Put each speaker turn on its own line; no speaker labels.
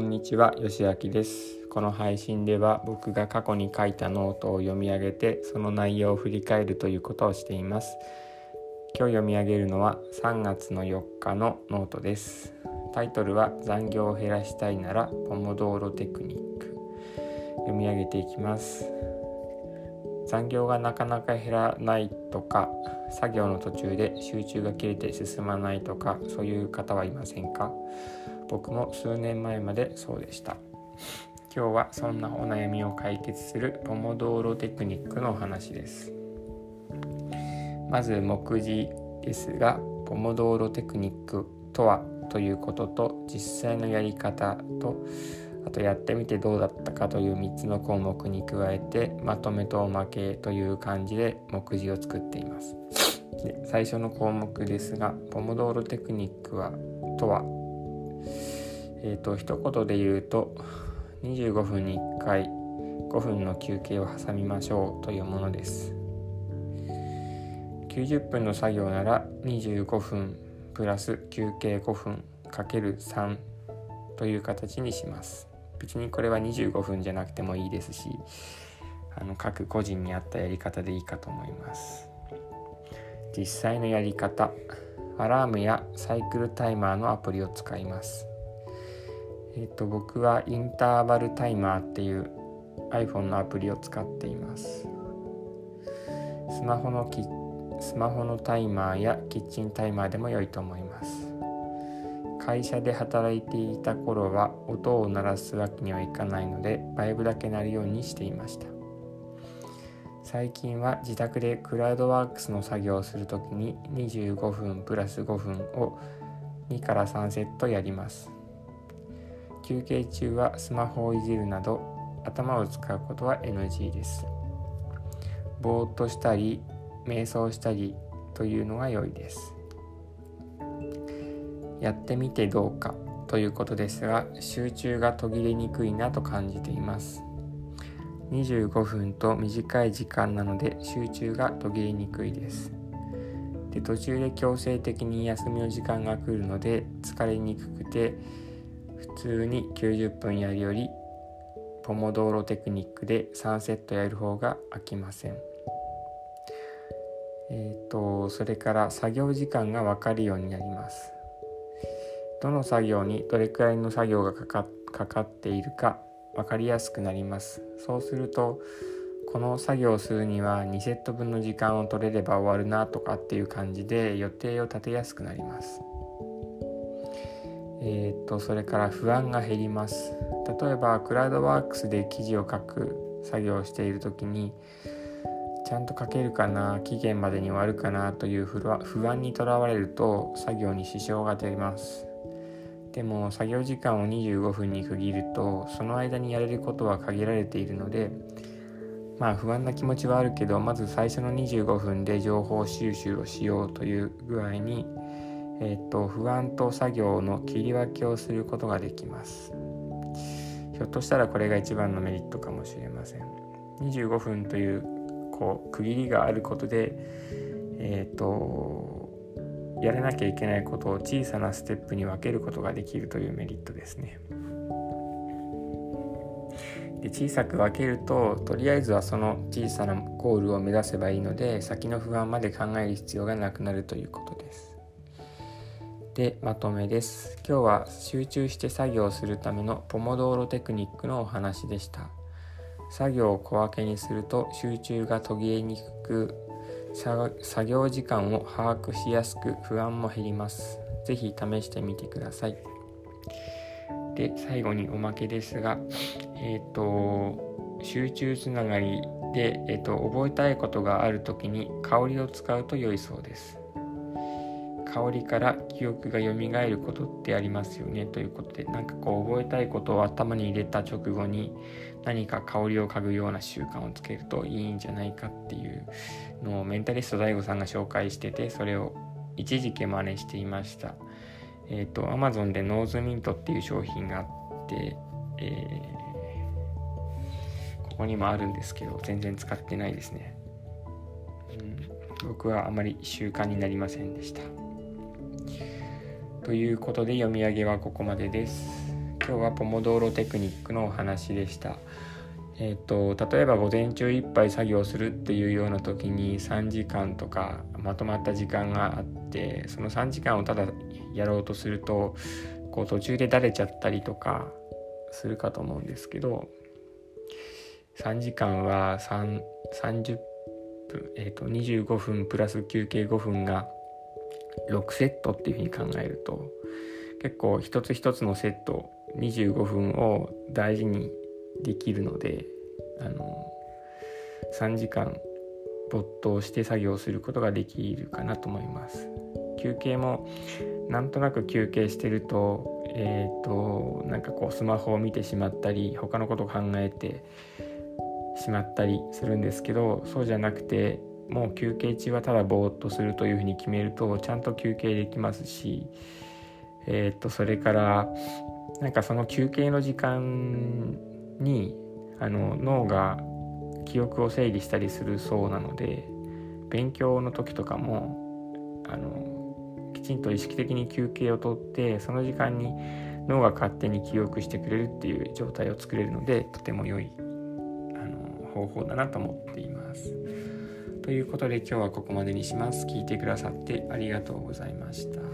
こんにちは、よしあきです。この配信では僕が過去に書いたノートを読み上げてその内容を振り返るということをしています。今日読み上げるのは3月の4日のノートです。タイトルは残業を減らしたいならポモドーロテクニック。読み上げていきます。残業がなかなか減らないとか作業の途中で集中が切れて進まないとかそういう方はいませんか？僕も数年前までそうでした。今日はそんなお悩みを解決するポモドーロテクニックのお話です。まず目次ですがポモドーロテクニックとはということと実際のやり方とあとやってみてどうだったかという3つの項目に加えてまとめとおまけという感じで目次を作っています。で最初の項目ですがポモドーロテクニックはとはえーと一言で言うと25分に1回5分の休憩を挟みましょうというものです。90分の作業なら25分プラス休憩5分かける3という形にします。別にこれは25分じゃなくてもいいですしあの各個人に合ったやり方でいいかと思います。実際のやり方アラームやサイクルタイマーのアプリを使います。えっ、と僕はインターバルタイマーっていう iPhone のアプリを使っています。スマホのキスマホのタイマーやキッチンタイマーでも良いと思います。会社で働いていた頃は音を鳴らすわけにはいかないのでバイブだけ鳴るようにしていました。最近は自宅でクラウドワークスの作業をするときに25分プラス5分を2から3セットやります。休憩中はスマホをいじるなど頭を使うことは NG です。ぼーっとしたり瞑想したりというのが良いです。やってみてどうかということですが集中が途切れにくいなと感じています。25分と短い時間なので集中が途切れにくいです。で途中で強制的に休みの時間が来るので疲れにくくて普通に90分やるよりポモドーロテクニックで3セットやる方が飽きません。えっ、ー、とそれから作業時間が分かるようになります。どの作業にどれくらいの作業がかかかかっているか分かりやすくなります。そうするとこの作業をするには2セット分の時間を取れれば終わるなとかっていう感じで予定を立てやすくなります。えー、っとそれから不安が減ります。例えばクラウドワークスで記事を書く作業をしている時にちゃんと書けるかな期限までに終わるかなという不安にとらわれると作業に支障が出ます。でも作業時間を25分に区切るとその間にやれることは限られているのでまあ不安な気持ちはあるけどまず最初の25分で情報収集をしようという具合に、えー、と不安と作業の切り分けをすることができます。ひょっとしたらこれが一番のメリットかもしれません。25分というこう区切りがあることでえっ、とやらなきゃいけないことを小さなステップに分けることができるというメリットですね。で小さく分けるととりあえずはその小さなゴールを目指せばいいので先の不安まで考える必要がなくなるということです。でまとめです。今日は集中して作業するためのポモドーロテクニックのお話でした。作業を小分けにすると集中が途切れにくく作業時間を把握しやすく不安も減ります。ぜひ試してみてください。で、最後におまけですが、えっ、ー、と、集中つながりで、えーと、覚えたいことがある時に香りを使うと良いそうです。香りから記憶が蘇ることってありますよねということでなんかこう覚えたいことを頭に入れた直後に何か香りを嗅ぐような習慣をつけるといいんじゃないかっていうのをメンタリスト DAIGO さんが紹介しててそれを一時期真似していました。えっ、ー、と Amazon でノーズミントっていう商品があって、えー、ここにもあるんですけど全然使ってないですね、うん、僕はあまり習慣になりませんでした。ということで読み上げはここまでです。今日はポモドーロテクニックのお話でした。えーと、例えば午前中いっぱい作業するっていうような時に3時間とかまとまった時間があってその3時間をただやろうとするとこう途中でだれちゃったりとかするかと思うんですけど3時間は3 30分、えーと、25分プラス休憩5分が6セットっていうふうに考えると結構一つ一つのセット25分を大事にできるのであの3時間没頭して作業することができるかなと思います。休憩もなんとなく休憩してるとえっ、ー、となんかこうスマホを見てしまったり他のことを考えてしまったりするんですけどそうじゃなくてもう休憩中はただぼーっとするというふうに決めるとちゃんと休憩できますしえっ、とそれからなんかその休憩の時間にあの脳が記憶を整理したりするそうなので勉強の時とかもあのきちんと意識的に休憩をとってその時間に脳が勝手に記憶してくれるっていう状態を作れるのでとても良いあの方法だなと思っています。ということで今日はここまでにします。聞いてくださってありがとうございました。